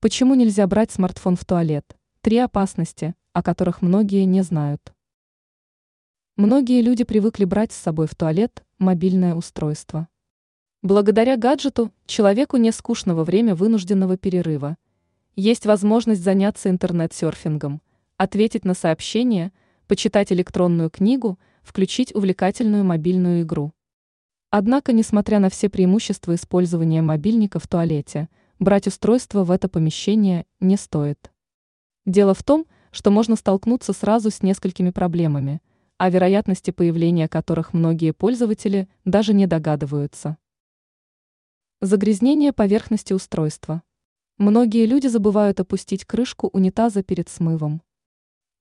Почему нельзя брать смартфон в туалет? Три опасности, о которых многие не знают. Многие люди привыкли брать с собой в туалет мобильное устройство. Благодаря гаджету человеку не скучно во время вынужденного перерыва. Есть возможность заняться интернет-серфингом, ответить на сообщения, почитать электронную книгу, включить увлекательную мобильную игру. Однако, несмотря на все преимущества использования мобильника в туалете, брать устройство в это помещение не стоит. Дело в том, что можно столкнуться сразу с несколькими проблемами, о вероятности появления которых многие пользователи даже не догадываются. Загрязнение поверхности устройства. Многие люди забывают опустить крышку унитаза перед смывом.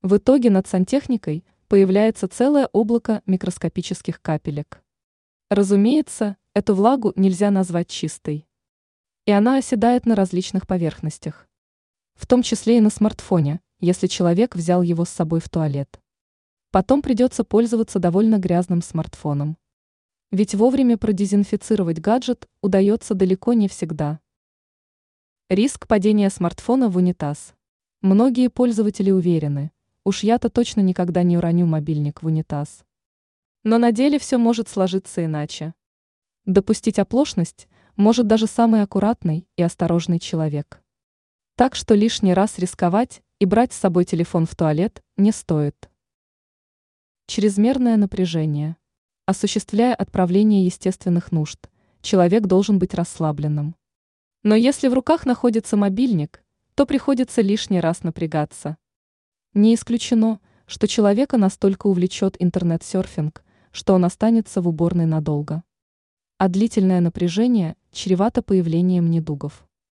В итоге над сантехникой появляется целое облако микроскопических капелек. Разумеется, эту влагу нельзя назвать чистой и она оседает на различных поверхностях. В том числе и на смартфоне, если человек взял его с собой в туалет. Потом придется пользоваться довольно грязным смартфоном. Ведь вовремя продезинфицировать гаджет удается далеко не всегда. Риск падения смартфона в унитаз. Многие пользователи уверены, уж я-то точно никогда не уроню мобильник в унитаз. Но на деле все может сложиться иначе. Допустить оплошность может даже самый аккуратный и осторожный человек. Так что лишний раз рисковать и брать с собой телефон в туалет не стоит. Чрезмерное напряжение. Осуществляя отправление естественных нужд, человек должен быть расслабленным. Но если в руках находится мобильник, то приходится лишний раз напрягаться. Не исключено, что человека настолько увлечет интернет-серфинг, что он останется в уборной надолго а длительное напряжение чревато появлением недугов.